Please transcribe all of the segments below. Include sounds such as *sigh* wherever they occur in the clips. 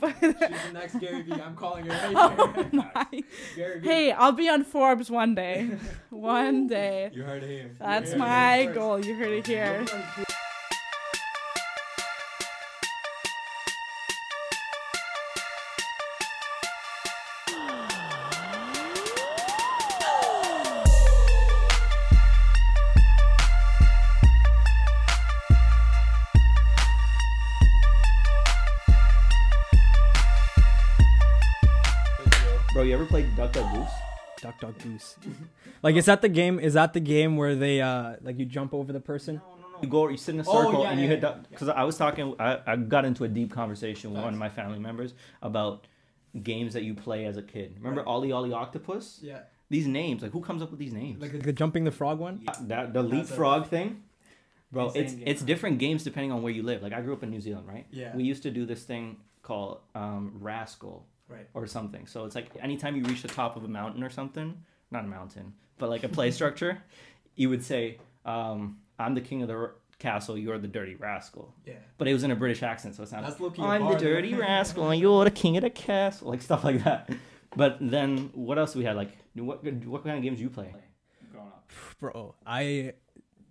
that, *laughs* but She's the next Gary Vee. I'm calling her right *laughs* oh my. *laughs* Gary Vee. Hey, I'll be on Forbes one day. One day. You heard it here. That's heard it my here goal. You heard it here. Duck Duck Goose? Duck Duck Goose. *laughs* like is that the game? Is that the game where they uh like you jump over the person? You go, you sit in a Oh, circle yeah, and you yeah, hit yeah, duck. Because I was talking, I, I got into a deep conversation with one of my family members about games that you play as a kid. Remember. Ollie Ollie Octopus? Yeah. These names, like who comes up with these names? Like The jumping the frog one? Yeah, that the leapfrog thing, bro. Insane It's game. it's different games depending on where you live. Like I grew up in New Zealand, right? Yeah. We used to do this thing called um, Rascal Right. or something. So it's like anytime you reach the top of a mountain or something, not a mountain, but like a play *laughs* structure, you would say, um, "I'm the king of the r- castle. You're the dirty rascal." Yeah. But it was in a British accent, so it sounded. That's low-key a I'm the though." dirty *laughs* rascal, and you're the king of the castle, like stuff like that. But then, what else do we had? Like, what what kind of games do you play? Growing up. *sighs* Bro, I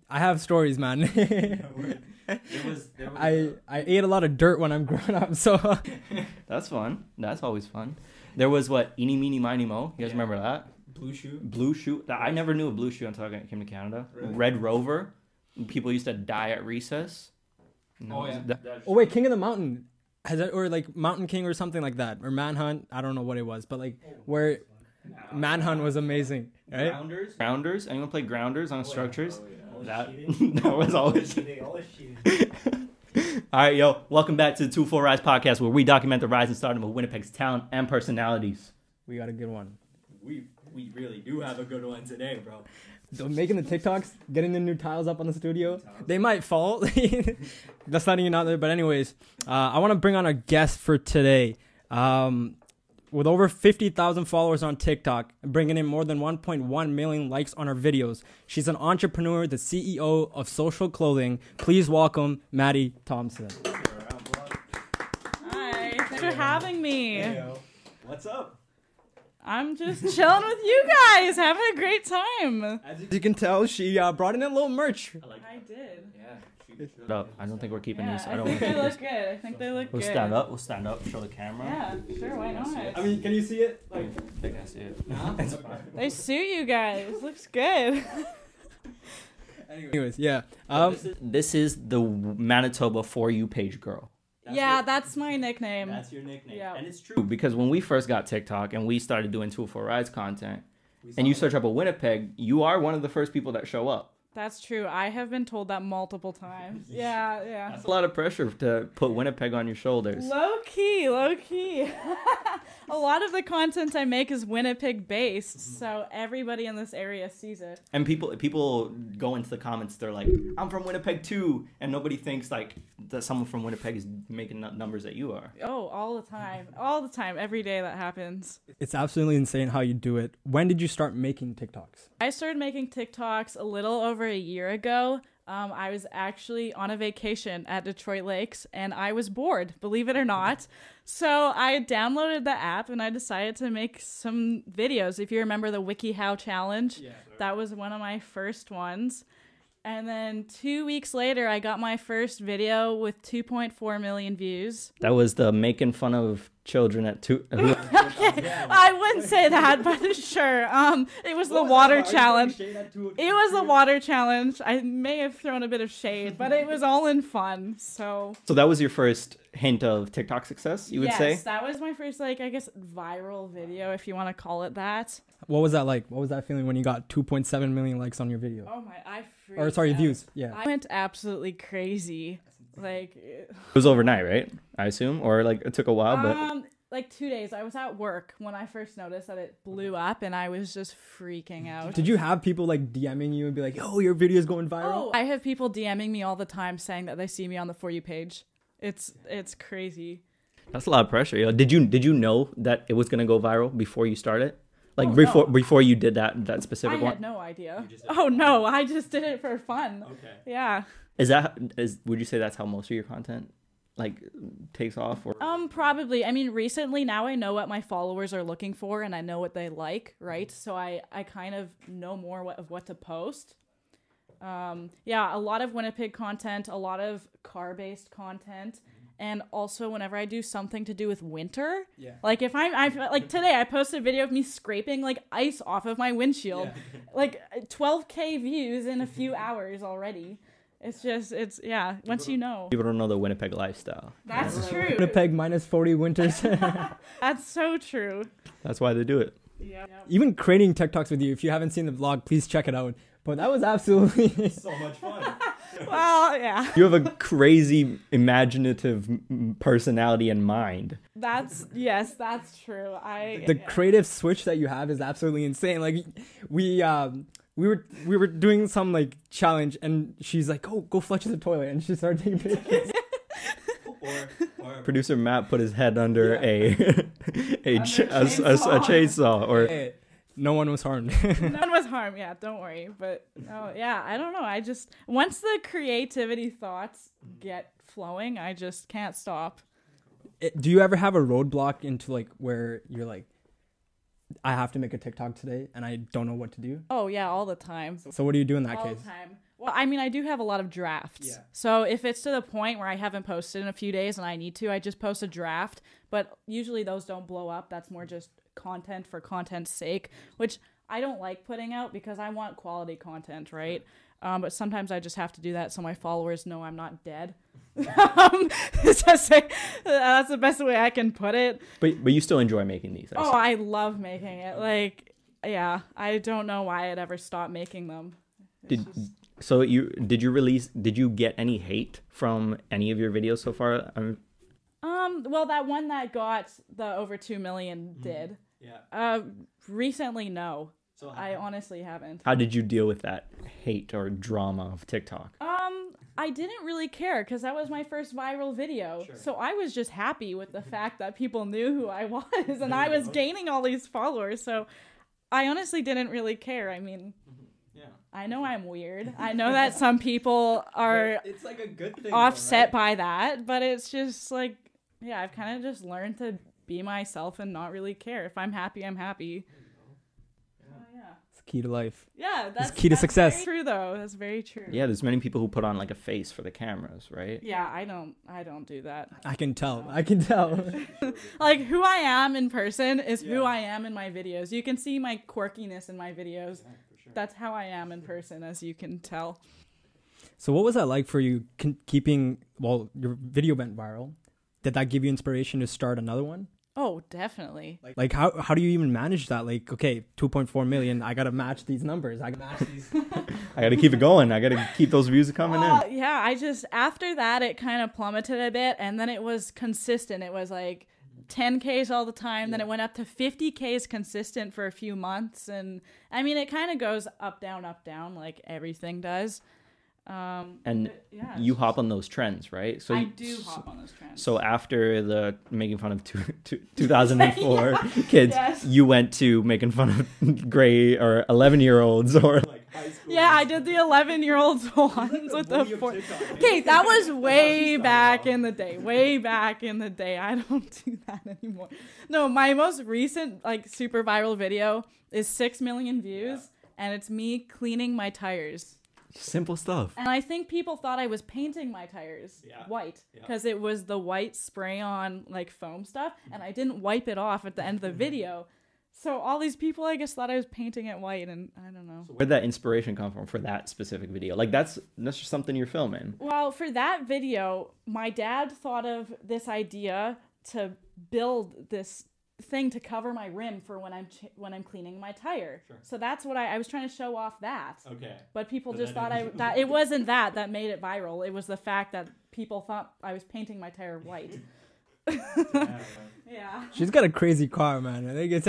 I have stories, man. *laughs* It was, there was I I ate a lot of dirt when I'm growing up, so That's fun. That's always fun. There was what Eeny Meeny Miny Mo. You guys Yeah. remember that? Blue shoe. Blue shoe. I never knew a blue shoe until I came to Canada. Really? Red Rover. People used to die at recess. No, Oh, yeah. that- Oh wait, King of the Mountain. Has that or like Mountain King or something like that. Or Manhunt. I don't know what it was, but like where Manhunt was amazing. Right? Grounders. Grounders. Anyone play grounders on structures? Oh, That *laughs* that was always. *laughs* All right, yo. Welcome back to the Two Four Rise podcast, where we document the rise and stardom of Winnipeg's talent and personalities. We got a good one. We we really do have a good one today, bro. So making the TikToks, getting the new tiles up on the studio. They might fall. *laughs* That's not even out there. But anyways, uh, I want to bring on a guest for today. Um, with over 50,000 followers on TikTok and bringing in more than 1.1 million likes on her videos. She's an entrepreneur, the CEO of Social Clothing. Please welcome Maddie Thompson. Hi. Thanks for having me. What's up? I'm just chilling with you guys, having a great time. As you can tell, she uh, brought in a little merch. I did. Yeah. No, I don't think we're keeping Yeah, these. I I don't think want they to. look good. I think they look We'll good. stand up. We'll stand up. Show the camera. Yeah, sure. Why not? I mean, can you see it? Like, they can see it. *laughs* They suit you guys. Looks good. *laughs* Anyways, yeah. Um, this, is, this is the Manitoba for you page girl. yeah, that's my nickname. That's your nickname. Yeah. And it's true because when we first got TikTok and we started doing Two for Rides content, and you search up a Winnipeg, you are one of the first people that show up. That's true. I have been told that multiple times. *laughs* Yeah, yeah. That's a lot of pressure to put Winnipeg on your shoulders. Low key, low key. *laughs* a lot of the content I make is Winnipeg based, mm-hmm. so everybody in this area sees it. And people people go into the comments. They're like, "I'm from Winnipeg too," and nobody thinks like that someone from Winnipeg is making n- numbers that you are. Oh, all the time. All the time. Every day that happens. it's absolutely insane how you do it. When did you start making TikToks? I started making TikToks a little over a year ago. Um, I was actually on a vacation at Detroit Lakes and I was bored, believe it or not. So I downloaded the app and I decided to make some videos. If you remember the WikiHow challenge, that was one of my first ones. And then two weeks later, I got my first video with 2.4 million views. That was the making fun of children at two. who- *laughs* I wouldn't say that, but *laughs* sure. Um, it was the water challenge. It was the water challenge. I may have thrown a bit of shade, but it was all in fun. So so that was your first hint of TikTok success, you would yes, say. Yes, that was my first, like, I guess, viral video, if you want to call it that. What was that like? What was that feeling when you got 2.7 million likes on your video? Oh my, I freaked or sorry, out. views. Yeah. I went absolutely crazy. Like, It was overnight, right? I assume, or like it took a while, but um, like two days. I was at work when I first noticed that it blew up, and I was just freaking out. Did you have people like DMing you and be like, "Yo, your video's going viral"? Oh, I have people DMing me all the time saying that they see me on the for you page. It's it's crazy. that's a lot of pressure. Yo. Did you did you know that it was gonna go viral before you started? Like Oh, before no. before you did that that specific one? I had no idea. Oh no, I just did it for fun. Okay. Yeah. Is that is would you say that's how most of your content like takes off or Um, probably. I mean, recently now I know what my followers are looking for and I know what they like, right? So I I kind of know more what, of what to post. Um, yeah, a lot of Winnipeg content, a lot of car-based content, and also whenever I do something to do with winter, Yeah. like if I'm I like today I posted a video of me scraping like ice off of my windshield, *laughs* like 12k views in a few *laughs* hours already. It's just it's yeah. Once you know, people don't know the Winnipeg lifestyle. that's true. Winnipeg minus 40 winters. *laughs* That's so true. That's why they do it. Yeah. Even creating TikToks with you. If you haven't seen the vlog, please check it out. But that was absolutely. So much fun. Well, yeah. You have a crazy imaginative personality and mind. That's yes, that's true. I the yeah. creative switch that you have is absolutely insane. Like we um we were we were doing some like challenge and she's like, "Oh, go flush the toilet," and she started taking pictures. *laughs* or, or Producer Matt put his head under a *laughs* a, ch- a, a, a chainsaw. chainsaw or Hey, no one was harmed. *laughs* no one was *laughs* harmed. Yeah, don't worry. But oh yeah, I don't know. I just once the creativity thoughts get flowing, I just can't stop. It- Do you ever have a roadblock into like where you're like, I have to make a TikTok today and I don't know what to do? Oh yeah, all the time. So what do you do in that all case? the time. Well, I mean, I do have a lot of drafts. Yeah. So if it's to the point where I haven't posted in a few days and I need to, I just post a draft. But usually those don't blow up. That's more just content for content's sake, which I don't like putting out because I want quality content, right? Um, but sometimes I just have to do that so my followers know I'm not dead. *laughs* *laughs* um, that's the best way I can put it. but but you still enjoy making these. I Oh. I love making it. Like, yeah, I don't know why I'd ever stop making them. It's Did just- so you did you release did you get any hate from any of your videos so far? Um, Um, well, that one that got the over two million did. yeah. Uh, recently, no. So I honestly haven't. how did you deal with that hate or drama of TikTok? Um, I didn't really care because that was my first viral video. Sure. So I was just happy with the fact that people knew who I was *laughs* and I was gaining all these followers. So I honestly didn't really care. I mean, yeah. I know I'm weird. I know that *laughs* some people are It's like a good thing. offset by that, but it's just like, yeah, I've kind of just learned to be myself and not really care. If I'm happy, I'm happy. Oh, yeah. It's key to life. Yeah, that's key to that's success. Very true, though. That's very true. Yeah, there's many people who put on like a face for the cameras, right? Yeah, I don't. I don't do that. I can tell. I can tell. *laughs* Like who I am in person is who I am in my videos. You can see my quirkiness in my videos. That's how I am in person, as you can tell. so what was that like for you con- keeping well your video went viral? Did that give you inspiration to start another one? Oh, definitely. Like how how do you even manage that? Like okay, 2.4 million, I got to match these numbers. I got to match these. *laughs* I got to keep it going. I got to keep those views coming Uh, in. yeah, I just after that it kind of plummeted a bit, and then it was consistent. It was like 10ks all the time. Then it went up to 50ks consistent for a few months, and I mean it kind of goes up down up down like everything does. Um, And but, yeah, You it's hop on those trends, right? So I you- do hop on those trends. So after the making fun of two, two, 2004 *laughs* kids, Yes. you went to making fun of gray or 11 year olds or Like *laughs* high school. yeah, I did the 11 year olds *laughs* ones with the four. Okay, that was That's how she way back in the day. Way back in the day. I don't do that anymore. No, my most recent like super viral video is 6 million views and it's me cleaning my tires. Simple stuff. And I think people thought I was painting my tires Yeah. white Yeah. because it was the white spray on like foam stuff and I didn't wipe it off at the end of the mm-hmm. video. So all these people I guess thought I was painting it white and I don't know. Where'd that inspiration come from for that specific video? Like that's that's just something you're filming. Well, for that video, my dad thought of this idea to build this thing to cover my rim for when I'm ch- when I'm cleaning my tire. Sure. So that's what I, I was trying to show off that. Okay. But people So just thought I *laughs* that it wasn't that that made it viral. It was the fact that people thought I was painting my tire white. *laughs* *laughs* Yeah, Yeah. She's got a crazy car, man. I think it's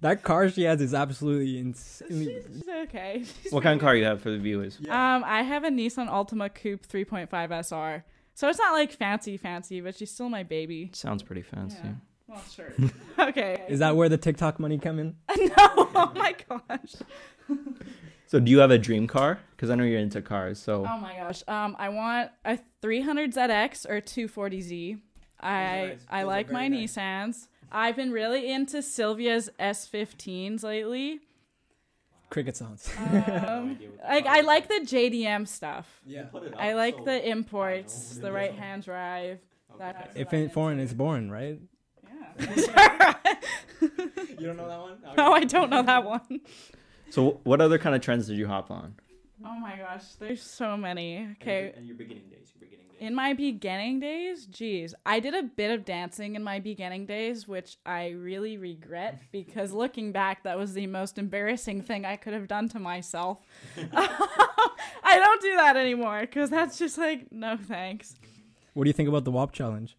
that car she has is absolutely insane. She's okay. She's What kind of car you have for the viewers? Um, I have a Nissan Altima Coupe 3.5 SR. So it's not like fancy, fancy, but she's still my baby. Sounds pretty fancy. Yeah. Well, sure. *laughs* okay. Is that where the TikTok money come in? *laughs* no? Oh my gosh. So do you have a dream car? Because I know you're into cars. So Oh my gosh. Um, I want a 300 ZX or 240Z. I nice. I Those like my very nice. Nissans. I've been really into Silvia's S15s lately. Cricket sounds. Um, *laughs* idea what the like I like the JDM stuff. yeah. I like so the imports, the right hand drive. Okay. has If the ain't foreign, hand it's born, right? Yeah. You don't know that one? *laughs* no, I don't know that one. so what other kind of trends did you hop on? Oh my gosh, there's so many. Okay, In your beginning days, your beginning days. In my beginning days, geez, I did a bit of dancing in my beginning days, which I really regret *laughs* because looking back, that was the most embarrassing thing I could have done to myself. *laughs* I don't do that anymore because that's just like, no thanks. What do you think about the WAP challenge?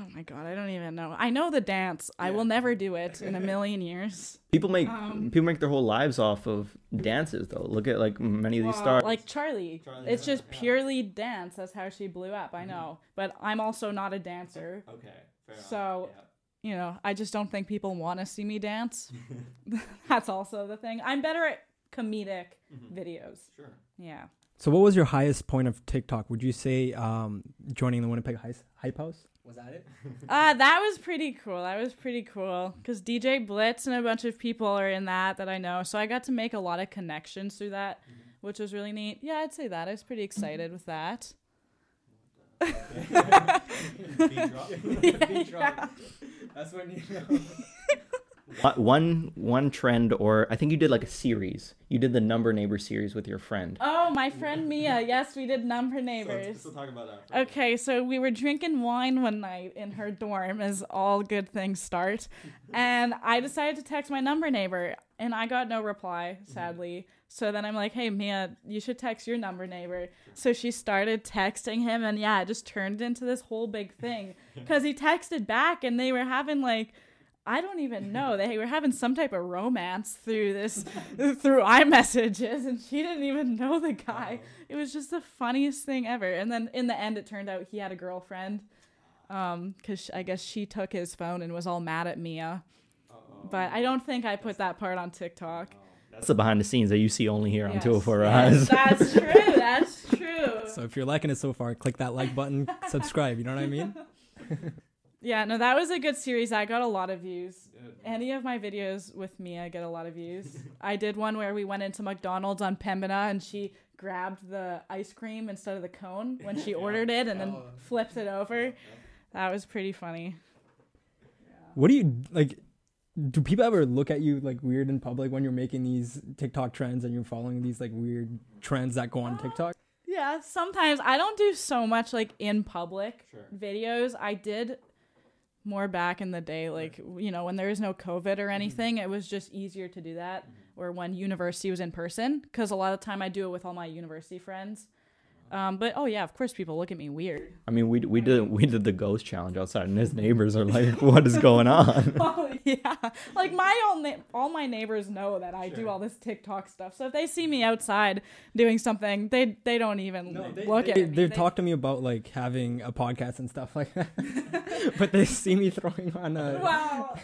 Oh my god, I don't even know. I know the dance. I will never do it in a million years. *laughs* People make Um, people make their whole lives off of dances though. Look at like many of these Well, stars. Like Charlie. Charlie it's just yeah. purely dance. That's how she blew up. I know. But I'm also not a dancer. Okay, fair. So- yeah. you know, I just don't think people want to see me dance. *laughs* *laughs* That's also the thing. I'm better at comedic Mhm. videos. Sure. Yeah. So, what was your highest point of TikTok? Would you say um, joining the Winnipeg Hype, Hype House? Was that it? *laughs* Uh, that was pretty cool. That was pretty cool because DJ Blitz and a bunch of people are in that that I know. So I got to make a lot of connections through that, which was really neat. Yeah, I'd say that. I was pretty excited with that. Beat drop. *laughs* *laughs* That's when you know. One- one one trend, or I think you did like a series. You did the number neighbor series with your friend. Oh, my friend Mia. Yes, we did number So, neighbors. so talk about that. for a bit. Okay, so we were drinking wine one night in her dorm, as all good things start. *laughs* And I decided to text my number neighbor, and I got no reply, mm-hmm. sadly. So then I'm like, hey, Mia, you should text your number neighbor. So she started texting him, and yeah, it just turned into this whole big thing. *laughs* Because he texted back, and they were having like, I don't even know. They were having some type of romance through this, *laughs* through iMessages, and she didn't even know the guy. It was just the funniest thing ever. And then in the end, it turned out he had a girlfriend, um, because I guess she took his phone and was all mad at Mia. Uh-oh. But I don't think I put that part on TikTok. That's the behind the scenes that you see only here on Yes, 204 yes, Rise. That's true. That's true. So, if you're liking it so far, click that like button, *laughs* subscribe. You know what I mean? *laughs* Yeah, no, that was a good series. I got a lot of views. Good. Any of my videos with Mia get a lot of views. I did one where we went into McDonald's on Pembina and she grabbed the ice cream instead of the cone when she *laughs* ordered it and then flipped it over. That was pretty funny. What do you like? Do people ever look at you like weird in public when you're making these TikTok trends and you're following these like weird trends that go on uh, TikTok? Yeah, sometimes I don't do so much like in public Sure. videos. I did more back in the day, like you know, when there was no COVID or mm-hmm. anything, it was just easier to do that. Mm-hmm. Or when university was in person, because a lot of time I do it with all my university friends. Um, but oh yeah, of course people look at me weird. I mean, we we did we did the ghost challenge outside, and his neighbors are like, "What is going on?" *laughs* oh yeah, like my own na- all my neighbors know that I do all this TikTok stuff. So if they see me outside doing something, they they don't even No, they- look they- at They, me. they've They- talked to me about like having a podcast and stuff like that, *laughs* but they see me throwing on a. Wow,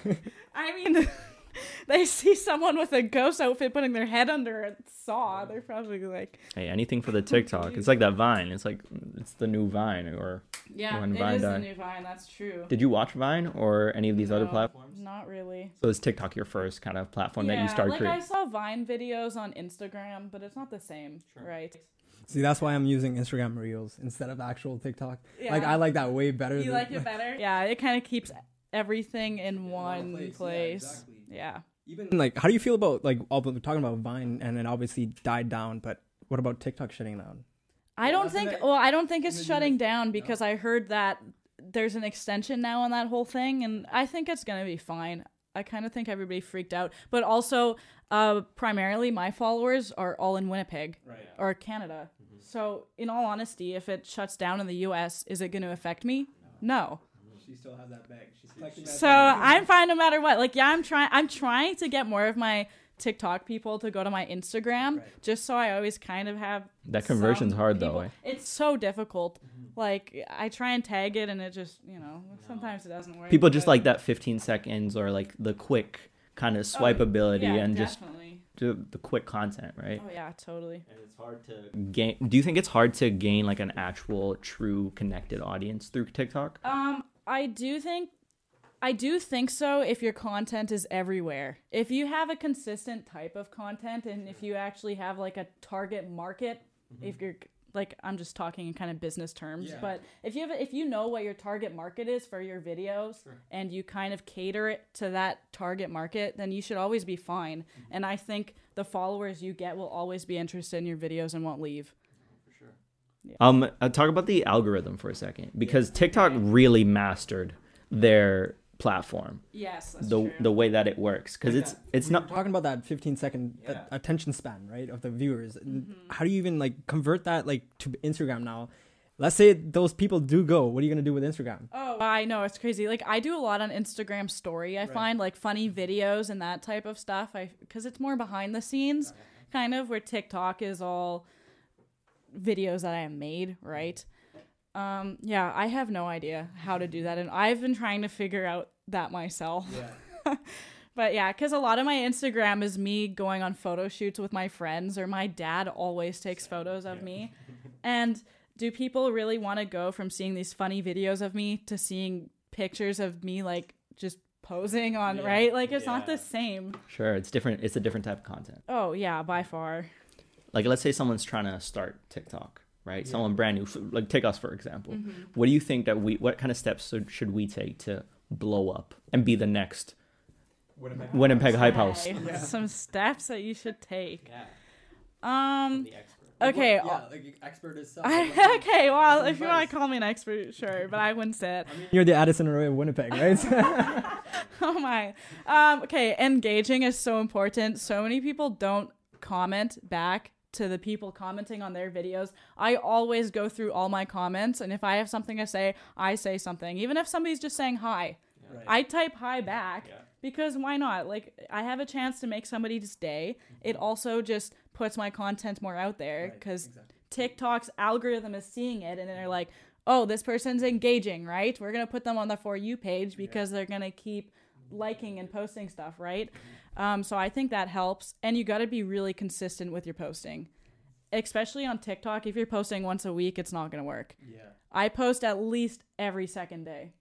I mean, *laughs* *laughs* they see someone with a ghost outfit putting their head under a saw. They're probably like, hey, anything for the TikTok. It's like that Vine. It's like it's the new Vine. Or yeah, When it Vine is the new Vine. That's true. did you watch Vine or any of these other platforms? Not really. So is TikTok your first kind of platform that you start like creating? I saw Vine videos on Instagram, but it's not the same, Sure. right? See, that's why I'm using Instagram Reels instead of actual TikTok. Yeah. Like I like that way better. You than, like it better? *laughs* Yeah, it kind of keeps everything in one place, yeah, exactly. Yeah. Even like, how do you feel about like all the talking about Vine and then obviously died down, but what about TikTok shutting down? I don't think. the- Well, I don't think it's shutting down because I heard that there's an extension now on that whole thing, and I think it's gonna be fine. I kind of think everybody freaked out, but also, uh, primarily my followers are all in Winnipeg Right. or Canada. So, in all honesty, if it shuts down in the U.S., is it going to affect me? No. She still has that bag. She's collecting So I'm fine no matter what. Like, yeah, I'm trying. I'm trying to get more of my TikTok people to go to my Instagram, Right. just so I always kind of have That conversion's some hard though. eh? It's so difficult. Like I try and tag it, and it just you know sometimes it doesn't work. People just like that 15 seconds or like the quick kind of swipe ability Oh, yeah, and just definitely. the, the quick content, right? Oh yeah, totally. And it's hard to gain. Do you think it's hard to gain like an actual, true, connected audience through TikTok? Um, I do think I do think so if your content is everywhere. If you have a consistent type of content and if you actually have like a target market, mm-hmm. if you're like I'm just talking in kind of business terms, Yeah. but if you have if you know what your target market is for your videos and you kind of cater it to that target market, then you should always be fine. Mm-hmm. And I think the followers you get will always be interested in your videos and won't leave. Um, uh, talk about the algorithm for a second because TikTok really mastered their platform, Yes, that's the the way that it works, because it's it's We not talking about that 15 second uh, Yeah. attention span, right, of the viewers. Mm-hmm. How do you even like convert that like to Instagram now? Let's say those people do go. What are you gonna do with Instagram? Oh, I know it's crazy. Like I do a lot on Instagram story. I find like funny videos and that type of stuff. I because it's more behind the scenes, kind of where TikTok is all videos that I have made, right? Um, yeah, I have no idea how to do that, and I've been trying to figure out that myself. *laughs* but yeah, because a lot of my Instagram is me going on photo shoots with my friends, or my dad always takes photos of me. *laughs* And do people really want to go from seeing these funny videos of me to seeing pictures of me like just posing on, right? Like it's not the same. sure it's different. It's a different type of content. Oh, yeah, by far. Like let's say someone's trying to start TikTok, right? Someone brand new, like take us for example. Mm-hmm. What do you think that we? What kind of steps should, should we take to blow up and be the next Winnipeg Hype House? Okay, *laughs* Some steps that you should take. Yeah. Um, The expert. okay. like expert is. *laughs* I, okay, well, if you want to call me an expert, sure, but I wouldn't say it. You're the Addison Rae of Winnipeg, right? *laughs* Oh my. Um, okay, engaging is so important. So many people don't comment back to the people commenting on their videos. I always go through all my comments, and if I have something to say, I say something. Even if somebody's just saying hi, I type hi back Yeah. because why not? Like, I have a chance to make somebody's day. Mm-hmm. It also just puts my content more out there because TikTok's algorithm is seeing it and they're mm-hmm. like, oh, this person's engaging, right? We're going to put them on the For You page because they're going to keep liking and posting stuff, right? Mm-hmm. Um, so I think that helps. And you got to be really consistent with your posting, especially on TikTok. If you're posting once a week, it's not going to work. Yeah. I post at least every second day.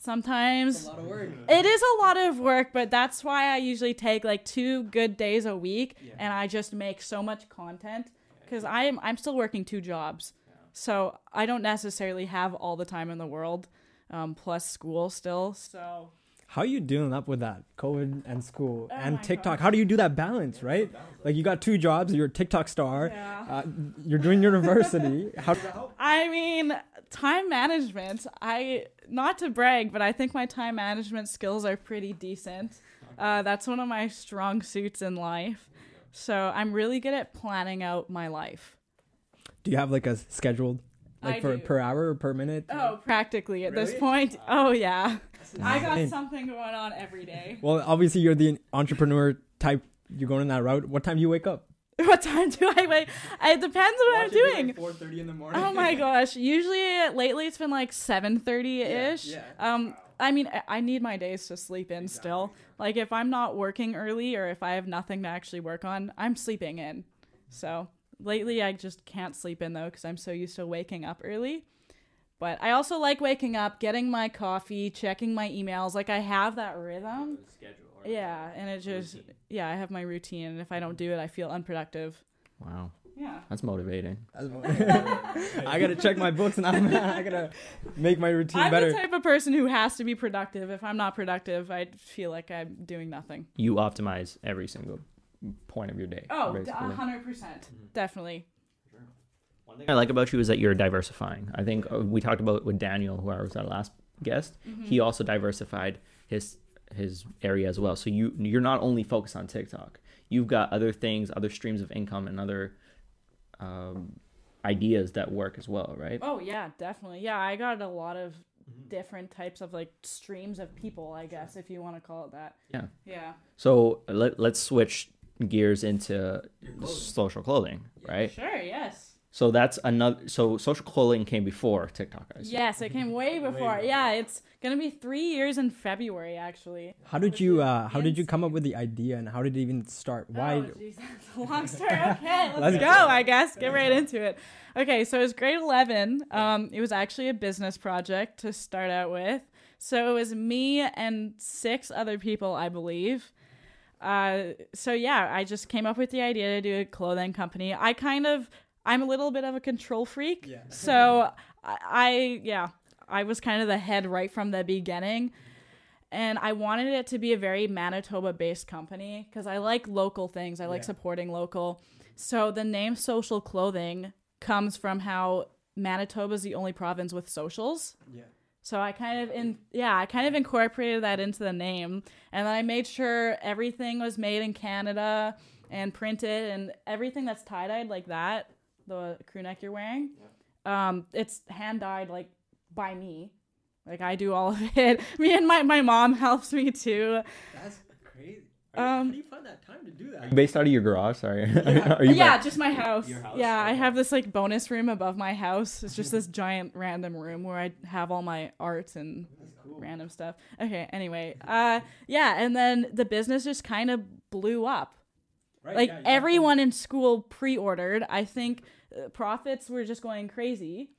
Sometimes of work. it is a lot of work, but that's why I usually take like two good days a week and I just make so much content because I'm I'm still working two jobs, so I don't necessarily have all the time in the world, um, plus school still. So How are you dealing up with that? COVID and school Oh and TikTok. gosh. How do you do that balance, right? Like you got two jobs. You're a TikTok star. Yeah. Uh, you're doing university. *laughs* How? I mean, time management. I not to brag, but I think my time management skills are pretty decent. Uh, that's one of my strong suits in life. So I'm really good at planning out my life. Do you have like a scheduled, like I for do. per hour or per minute? Oh, practically at this Really? point. Oh yeah, I got something going on every day. *laughs* Well, obviously you're the entrepreneur type. You're going in that route. What time do you wake up? *laughs* What time do I wait? It depends on what I'm doing. Four thirty in the morning. Oh my *laughs* gosh! Usually, lately it's been like seven thirty ish. Yeah, yeah. Um, I mean, I- I need my days to sleep in still. Like if I'm not working early or if I have nothing to actually work on, I'm sleeping in. So lately, I just can't sleep in though because I'm so used to waking up early. But I also like waking up, getting my coffee, checking my emails. Like I have that rhythm. Schedule. or- Yeah, and it just Routine. yeah, I have my routine, and if I don't do it, I feel unproductive. Wow, Yeah. that's motivating. *laughs* I gotta check my books now. man. *laughs* I gotta make my routine I'm better. the type of person who has to be productive. If I'm not productive, I feel like I'm doing nothing. You optimize every single point of your day. Oh, basically. hundred percent, mm-hmm. definitely. One thing I like about you is that you're diversifying. I think uh, we talked about with Daniel, who was our last guest. Mm-hmm. He also diversified his his area as well. So you you're not only focused on TikTok. You've got other things, other streams of income, and other um, ideas that work as well, right? Oh yeah, definitely. Yeah, I got a lot of different types of like streams of people, I guess, if you want to call it that. Yeah. Yeah. So let let's switch gears into social clothing, right? Sure. Yes. So that's another. So social clothing came before TikTok. I see. Yes, it came way before. before. Yeah, it's gonna be three years in February actually. How did you uh how did you come up with the idea and how did it even start? Why Oh, jeez, *laughs* that's a long story. Okay, *laughs* let's, Let's go. go. I guess get right into it. Okay, so it was grade eleven. Um, it was actually a business project to start out with. So it was me and six other people, I believe. Uh, so yeah, I just came up with the idea to do a clothing company. I kind of, I'm a little bit of a control freak. Yeah. *laughs* So I, I, yeah, I was kind of the head right from the beginning. And I wanted it to be a very Manitoba based company because I like local things. I like Yeah. supporting local. So the name social clothing comes from how Manitoba is the only province with socials. Yeah. So I kind of in yeah, I kind of incorporated that into the name, and then I made sure everything was made in Canada and printed, and everything that's tie dyed like that, the crew neck you're wearing, um, it's hand dyed like by me, like I do all of *laughs* it. me and my my mom helps me too. That's crazy. Um, you find that time to do that? Based out of your garage. Sorry. *laughs* Are you yeah, back? just my house. Your house? Yeah, I have this like bonus room above my house. It's just this *laughs* giant random room where I have all my art and random stuff. Okay, anyway. Uh yeah, and then the business just kind of blew up. Like everyone in school pre-ordered. I think uh, profits were just going crazy.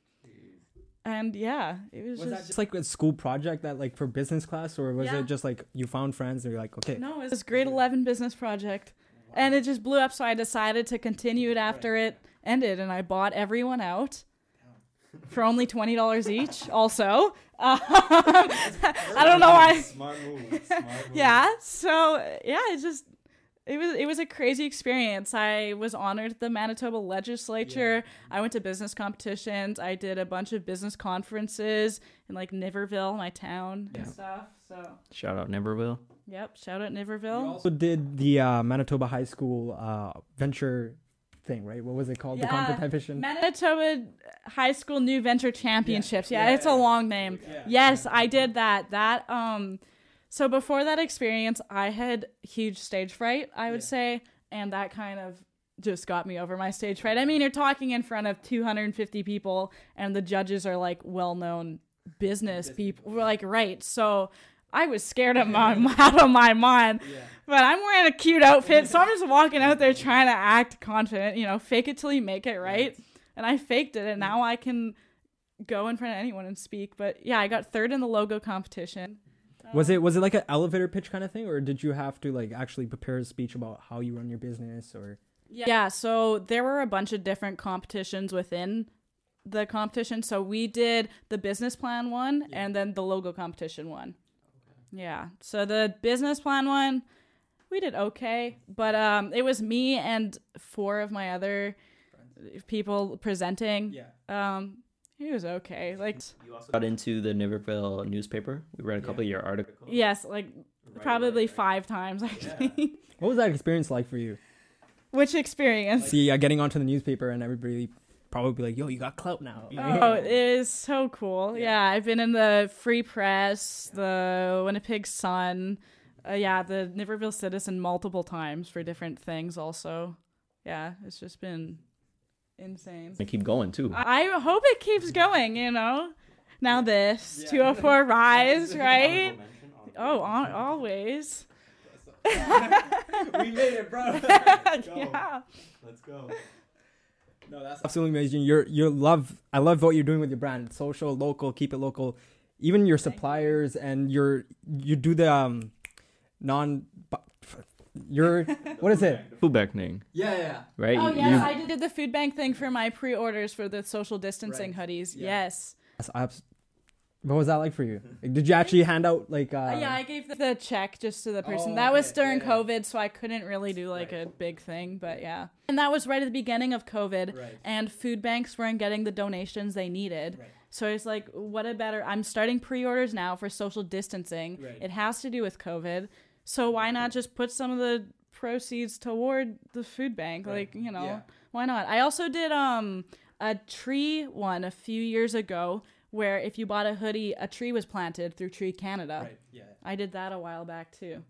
And yeah, it was, Was just just like a school project that like for business class or was Yeah. it just like you found friends and you're like okay No, it was grade 11 business project. And it just blew up, so I decided to continue it after it ended, and I bought everyone out for only $20 *laughs* each, also. *laughs* Um, I don't know why. Smart move. Smart *laughs* move. Yeah, so yeah, it just. It was it was a crazy experience. I was honored at the Manitoba legislature. I went to business competitions. I did a bunch of business conferences in like Niverville, my town, and stuff. So, Shout out Niverville. yep, shout out Niverville. also did the uh, Manitoba High School uh, venture thing, right? What was it called? The Yeah, competition. Manitoba High School New Venture Championships. Yeah, Yeah, it's a long name. Yes, I did that. That um so before that experience, I had huge stage fright, I would Yeah. say, and that kind of just got me over my stage fright. I mean, you're talking in front of 250 people and the judges are like well-known business people. We're like, right. So I was scared of my, *laughs* *laughs* out of my mind. But I'm wearing a cute outfit, so I'm just walking out there trying to act confident, you know, fake it till you make it, right? And I faked it, and now I can go in front of anyone and speak. But yeah, I got third in the logo competition. Was it was it like an elevator pitch kind of thing, or did you have to like actually prepare a speech about how you run your business, or Yeah, yeah, so there were a bunch of different competitions within the competition. So we did the business plan one and then the logo competition one. Okay. Yeah. So the business plan one, we did okay, but um it was me and four of my other people presenting. Yeah. Um it was okay. Like You also got into the Niverville newspaper. We read a couple of your articles. yes, like probably five times actually. what was that experience like for you? Which experience? See, uh, getting onto the newspaper and everybody probably be like, "Yo, you got clout now." Oh, it is so cool. Yeah. I've been in the Free Press, the Winnipeg Sun, uh, yeah, the Niverville Citizen multiple times for different things also. Yeah, it's just been insane. And keep going too. I hope it keeps going, you know. Now this, 204 *laughs* Rise, right? Mention, Oh, on, always. *laughs* we made it, bro. *laughs* yeah. Let's go. No, that's absolutely amazing. You're you love I love what you're doing with your brand. Social, local, keep it local. Even your suppliers and your you do the um non your what is it? *laughs* Food bank thing. Yeah, yeah. right? Oh, You- yes, you- I did the food bank thing for my pre orders for the social distancing hoodies. Yeah. Yes. That's abs- what was that like for you? Like, did you actually hand out like uh, Uh, yeah, I gave the, the check just to the person. Oh, that was during Yeah, yeah. COVID, so I couldn't really do like a big thing, but yeah. And that was right at the beginning of COVID, Right. and food banks weren't getting the donations they needed. Right. So it's like, what a better. I'm starting pre orders now for social distancing. Right. It has to do with COVID. So why not just put some of the proceeds toward the food bank? Like, you know, Yeah. why not? I also did um a tree one a few years ago where if you bought a hoodie, a tree was planted through Tree Canada. yeah. I did that a while back too.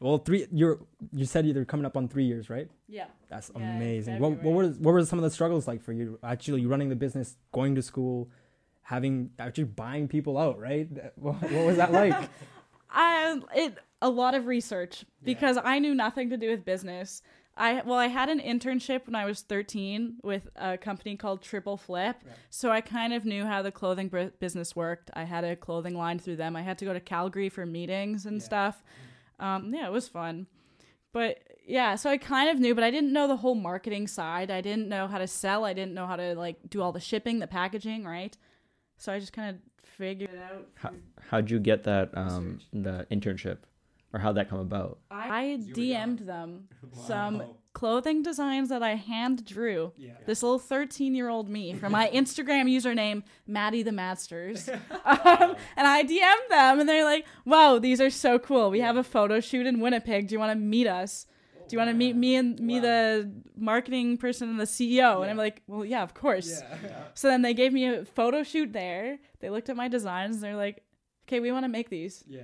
Well, three. You're you said you're coming up on three years, right? Yeah. That's Yeah, amazing. What what February. were what were some of the struggles like for you? Actually, running the business, going to school, having actually buying people out, right? What, what was that like? *laughs* I it a lot of research because I knew nothing to do with business. I well, I had an internship when I was 13 with a company called Triple Flip, so I kind of knew how the clothing business worked. I had a clothing line through them. I had to go to Calgary for meetings and stuff. Um, yeah, it was fun, but yeah, so I kind of knew, but I didn't know the whole marketing side. I didn't know how to sell. I didn't know how to like do all the shipping, the packaging, right? So I just kind of figured it out. How, how'd you get that um the internship, or how'd that come about? I You were DM'd them some *laughs* clothing designs that I hand drew. Yeah. This little 13 year old me from my *laughs* Instagram username, Maddie the Masters. um, *laughs* and I DM'd them and they're like, wow, these are so cool. We have a photo shoot in Winnipeg. Do you want to meet us? Do you want to meet me and me, the marketing person and the CEO? And I'm like, well, yeah, of course. So then they gave me a photo shoot there. They looked at my designs and they're like, okay, we want to make these. Yeah.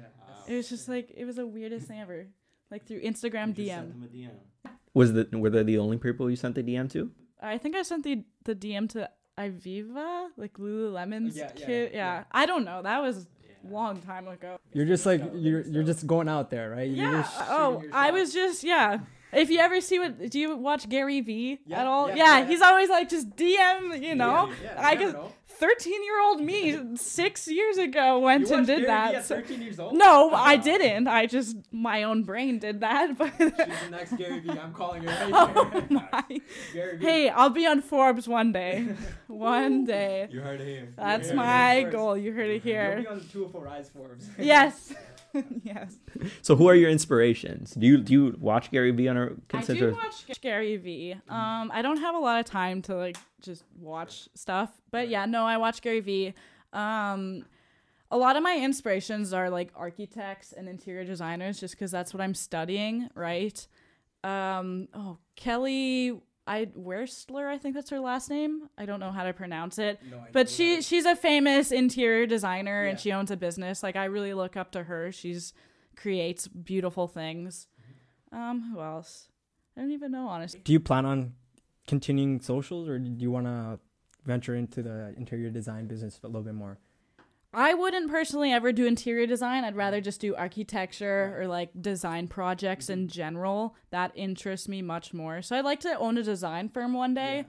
It was just like, it was the weirdest thing ever. Like through Instagram You DM. sent them a DM. Was the were they the only people you sent the DM to? I think I sent the the DM to Ivivva, like Lululemon's Yeah, yeah, kid. yeah, Yeah, yeah. I don't know. That was Yeah. a long time ago. You're just like you're you're just going out there, right? You're Yeah. just Oh, I was just yeah. If you ever see what do you watch Gary V Yeah, at all? yeah, Yeah, yeah, yeah. he's always like just DM, you know. Yeah, yeah, I you never could know. 13 year old me six years ago went and did that. at So- 13 years old? no, I Ah. didn't. I just my own brain did that. *laughs* But She's the next Gary Vee. I'm calling her *laughs* right oh my. *laughs* Gary Hey, I'll be on Forbes one day. One day. You heard it here. That's my goal. You heard it You'll here. be on the 204 Rise Forbes. Yes. *laughs* yes. *laughs* So who are your inspirations? Do you do you watch Gary Vee on a I do watch Gary V. Um, I don't have a lot of time to like just watch stuff, but yeah, no, I watch Gary V. Um, a lot of my inspirations are like architects and interior designers, just because that's what I'm studying, right? Um, oh, Kelly, I Wearstler, I think that's her last name. I don't know how to pronounce it. No idea But she that is. she's a famous interior designer and she owns a business. Like I really look up to her. She's creates beautiful things. Um, who else? I don't even know honestly. Do you plan on continuing socials, or do you want to venture into the interior design business a little bit more? I wouldn't personally ever do interior design. I'd rather just do architecture or like design projects in general. That interests me much more. So I'd like to own a design firm one day.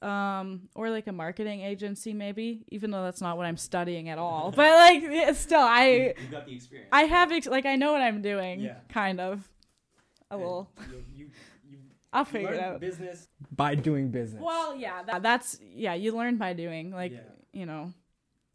Um, or like a marketing agency maybe, even though that's not what I'm studying at all. *laughs* But like it's still I You got the experience. I have ex- like I know what I'm doing, Yeah. kind of. A little. You, you, you *laughs* I'll figure it out. business by doing business. Well, yeah, that, that's yeah. You learn by doing. Like Yeah. you know,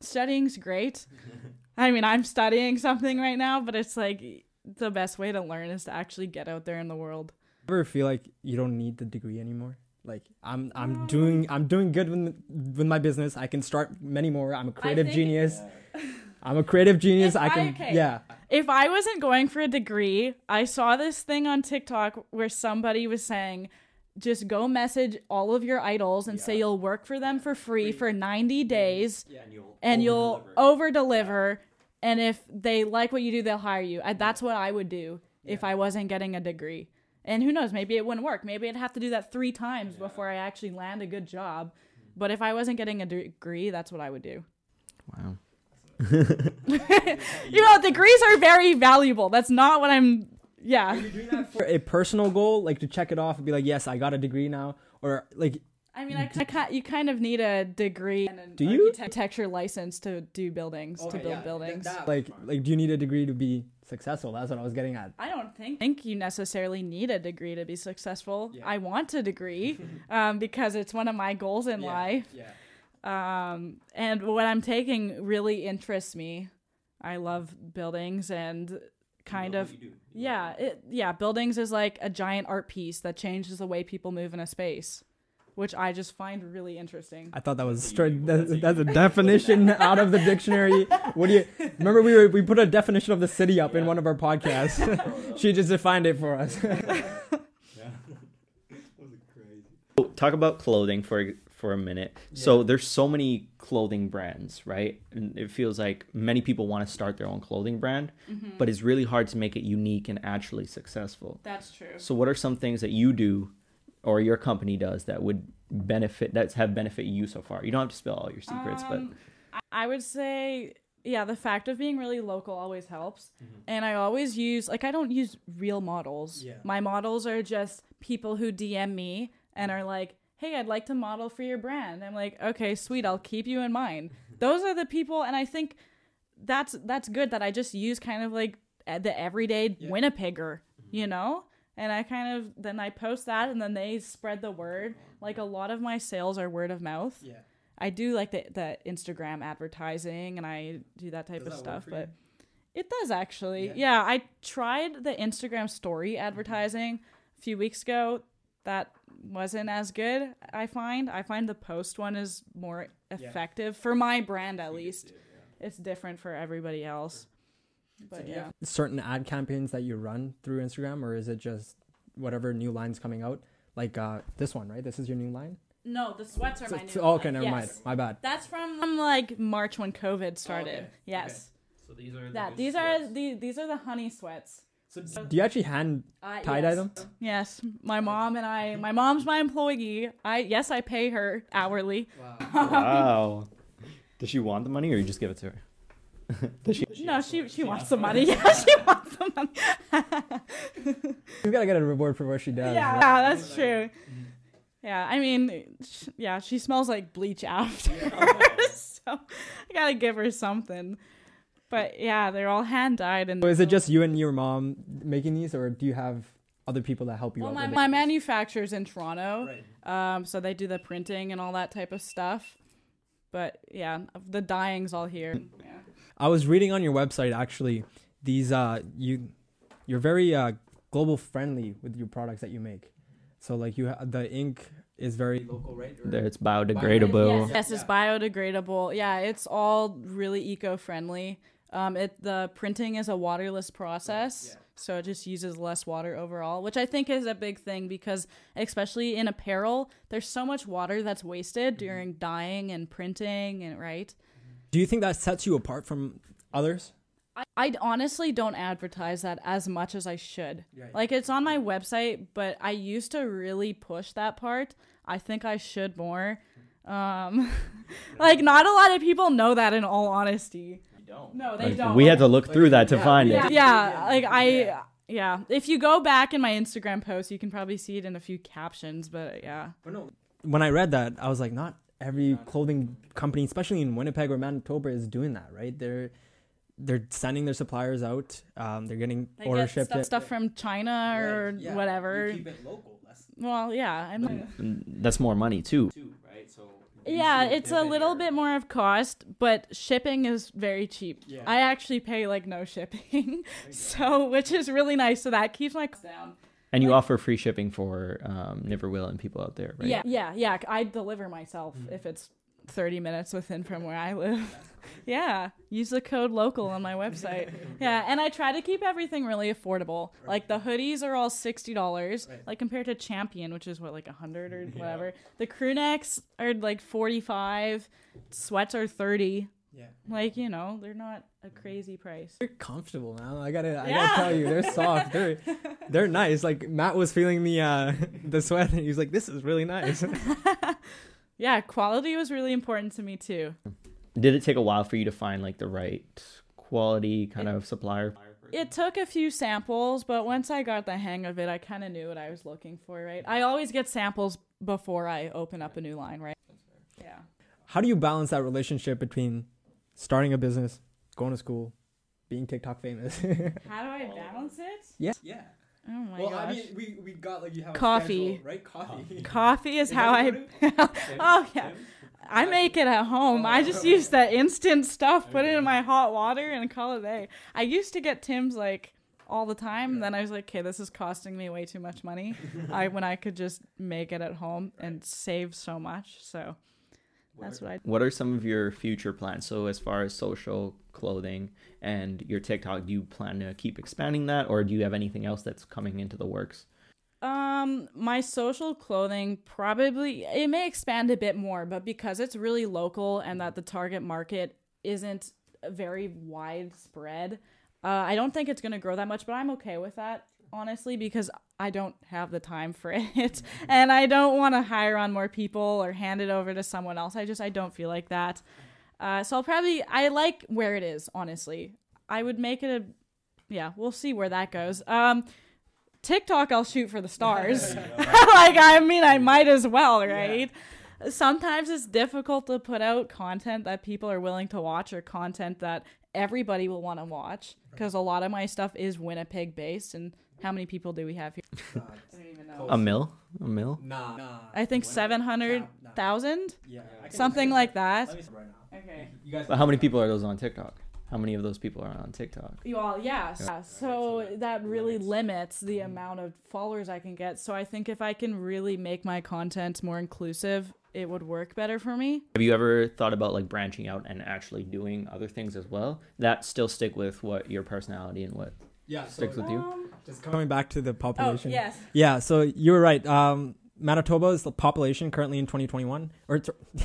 studying's great. *laughs* I mean, I'm studying something right now, but it's like the best way to learn is to actually get out there in the world. ever feel like you don't need the degree anymore? Like I'm I'm doing I'm doing good with, with my business. I can start many more. I'm a creative think- genius. *laughs* I'm a creative genius. If I can I- okay. yeah. If I wasn't going for a degree, I saw this thing on TikTok where somebody was saying, just go message all of your idols and say you'll work for them for free for 90 days. Yeah, and you'll and you'll over-deliver. over deliver and if they like what you do they'll hire you. I, that's what i would do if i wasn't getting a degree. And who knows maybe it wouldn't work. Maybe i'd have to do that three times before i actually land a good job. Mm. But if i wasn't getting a degree that's what i would do. Wow. *laughs* *laughs* you know degrees are very valuable. That's not what i'm yeah For a personal goal, like to check it off and be like, yes, I got a degree now, or like i mean I, I ca- you kind of need a degree and an Do you? architecture license to do buildings to build buildings like like do you need a degree to be successful? That's what I was getting at. I don't think think you necessarily need a degree to be successful. Yeah. I want a degree *laughs* um, because it's one of my goals in life. Yeah. Um, and what I'm taking really interests me. I love buildings and kind know of what you do. You yeah, it, yeah. Buildings is like a giant art piece that changes the way people move in a space, which I just find really interesting. I thought that was That's straight. unique- That's, that's a that's a unique- definition *laughs* out of the dictionary. What do you remember? We were we put a definition of the city up in one of our podcasts. *laughs* *laughs* she just defined it for us. Yeah. that was crazy. Talk about clothing for for a minute. So there's so many clothing brands, right? And it feels like many people want to start their own clothing brand, but it's really hard to make it unique and actually successful. That's true. So what are some things that you do or your company does that would benefit that's have benefit you so far? You don't have to spill all your secrets, but Um, I- I would say, yeah, the fact of being really local always helps. And I always use, like, I don't use real models. Yeah. My models are just people who DM me and are like, hey, I'd like to model for your brand. I'm like, okay, sweet, I'll keep you in mind. *laughs* Those are the people, and I think that's that's good that I just use kind of like uh, the everyday Winnipegger, you know? And I kind of then I post that and then they spread the word. Like a lot of my sales are word of mouth. Yeah. I do like the the Instagram advertising and I do that type of stuff, but it does actually. Yeah. I tried the Instagram story advertising a few weeks ago. That wasn't as good, I find. I find the post one is more effective for my brand at least. It's different for everybody else. But yeah. certain ad campaigns that you run through Instagram, or is it just whatever new lines coming out? Like uh, this one, right? This is your new line. No, the sweats are So- my new so- oh, okay, line. never mind. My bad. That's from, from like March when COVID started. okay. Yes. so these are the That these are the these are the honey sweats. So do you actually hand Uh, tie dye yes. them? Yes, my mom and I. My mom's my employee. I yes, I pay her hourly. Wow. Does she want the money or you just give it to her? *laughs* Does she? No, she she wants the money. *laughs* Yeah, she wants the money. *laughs* You gotta get a reward for what she does. Yeah, right? yeah, that's true. Yeah, I mean, sh- yeah, she smells like bleach after, so I gotta give her something. But yeah, they're all hand dyed and. So is it just you and your mom making these, or do you have other people that help you Well, out my, with my manufacturer's in Toronto, um, so they do the printing and all that type of stuff. But yeah, the dyeing's all here. Yeah. I was reading on your website actually. These uh, you, you're very uh, global friendly with your products that you make. So like you, ha- the ink is very local, right? Or- There, it's biodegradable. Yes, yes, it's biodegradable. Yeah, it's all really eco-friendly. Um, it the printing is a waterless process, so it just uses less water overall, which I think is a big thing because especially in apparel, there's so much water that's wasted during dyeing and printing, and right. Do you think that sets you apart from others? I, I honestly don't advertise that as much as I should. Right. Like it's on my website, but I used to really push that part. I think I should more. Um, *laughs* like not a lot of people know that. In all honesty, no, they Like, don't. we had to look through that to find yeah, it. yeah, like I, yeah. If you go back in my Instagram post, you can probably see it in a few captions. But yeah, When I read that, I was like, not every clothing company, especially in Winnipeg or Manitoba, is doing that, right? They're they're sending their suppliers out. Um, they're getting they order get shipped. stuff, in. stuff from China or whatever. Well, yeah, I'm. And That's more money too. Yeah, it's a little bit more of cost, but shipping is very cheap. I actually pay like no shipping, *laughs* so which is really nice. So that keeps my costs down. And you offer free shipping for um, Niverville and people out there, right? Yeah, yeah, yeah. I deliver myself if it's thirty minutes within from where I live. *laughs* yeah, use the code local on my website. *laughs* Yeah, and I try to keep everything really affordable. Like the hoodies are all sixty dollars, like compared to Champion, which is what like a hundred or whatever. The crew necks are like forty five. Sweats are thirty. Yeah. Like you know, they're not a crazy price. They're comfortable, man. I gotta, I Yeah. gotta tell you, they're soft. They're, *laughs* they're nice. Like Matt was feeling the, uh, *laughs* the sweat, and he was like, "This is really nice." Yeah, quality was really important to me too. Did it take a while for you to find like the right quality kind of supplier? It took a few samples, but once I got the hang of it, I kind of knew what I was looking for, right? I always get samples before I open up a new line, right? Yeah. How do you balance that relationship between starting a business, going to school, being TikTok famous? *laughs* How do I balance it? yeah. Yeah. Oh my gosh. I mean, we we got like you have Coffee. right? Coffee. Coffee is how I. *laughs* oh yeah. I make it at home. I just use that instant stuff, put it in my hot water, and call it a day. I used to get Tim's like all the time. Then I was like, okay, this is costing me way too much money. *laughs* I when I could just make it at home and save so much. So that's what I. What are some of your future plans? So as far as social clothing and your TikTok, do you plan to keep expanding that, or do you have anything else that's coming into the works? Um, my social clothing probably it may expand a bit more, but because it's really local and that the target market isn't very widespread, uh, I don't think it's gonna grow that much. But I'm okay with that, honestly, because I don't have the time for *laughs* it, and I don't want to hire on more people or hand it over to someone else. I just I don't feel like that. Uh, so I'll probably I like where it is, honestly. I would make it a yeah, we'll see where that goes. Um, TikTok, I'll shoot for the *laughs* stars. *laughs* like, I mean, I might as well, right? Sometimes it's difficult to put out content that people are willing to watch or content that everybody will want to watch because a lot of my stuff is Winnipeg based. And how many people do we have here? *laughs* I don't even know. A mil? A mill? Nah, nah. I think 700,000? Yeah, Something like that. right now. Okay. You guys. But how many people are those on TikTok? How many of those people are on TikTok? Well, yeah. yeah. So that really limits the amount of followers I can get. So I think if I can really make my content more inclusive, it would work better for me. Have you ever thought about like branching out and actually doing other things as well that still stick with what your personality and what Yeah. sticks with you? Um, Just coming back to the population. oh, population. yes. Yeah, so you were right. Um, Manitoba's population currently in 2021 or t- *laughs*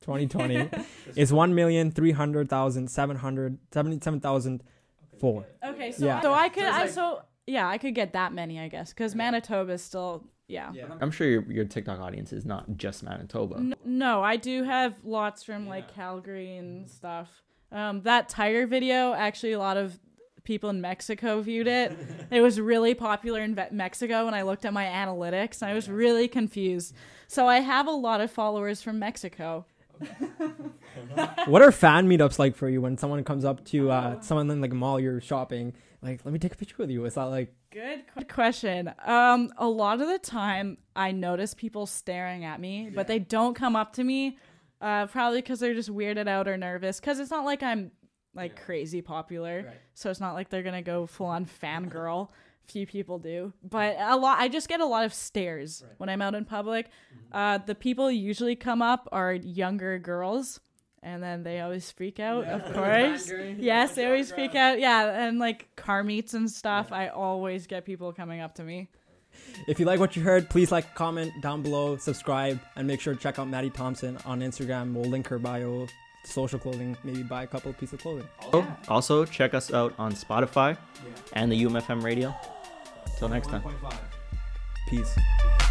2020 *laughs* is 1,300,777,004. Okay, so Yeah. so I could So it's I so yeah, I could get that many, I guess, because Manitoba is still yeah. I'm sure your, your TikTok audience is not just Manitoba. N- no, I do have lots from like Calgary and stuff. Um, that tire video, actually, a lot of people in Mexico viewed it. *laughs* it was really popular in Ve- Mexico, and I looked at my analytics, and I was really confused. So I have a lot of followers from Mexico. *laughs* What are fan meetups like for you when someone comes up to uh, someone in like a mall you're shopping? Like, let me take a picture with you. It's not like Good qu- question. Um, a lot of the time, I notice people staring at me, but they don't come up to me. Uh, probably because they're just weirded out or nervous. Because it's not like I'm like crazy popular, Right. so it's not like they're gonna go full on fangirl. Few people do, but a lot. I just get a lot of stares when I'm out in public. Uh, the people usually come up are younger girls, and then they always freak out. Of *laughs* course, yes, they always freak out. Yeah, and like car meets and stuff. I always get people coming up to me. If you like what you heard, please like, comment down below, subscribe, and make sure to check out Maddie Thompson on Instagram. We'll link her bio, social clothing, maybe buy a couple of pieces of clothing. Also, also, check us out on Spotify and the UMFM radio. Till next time. Peace.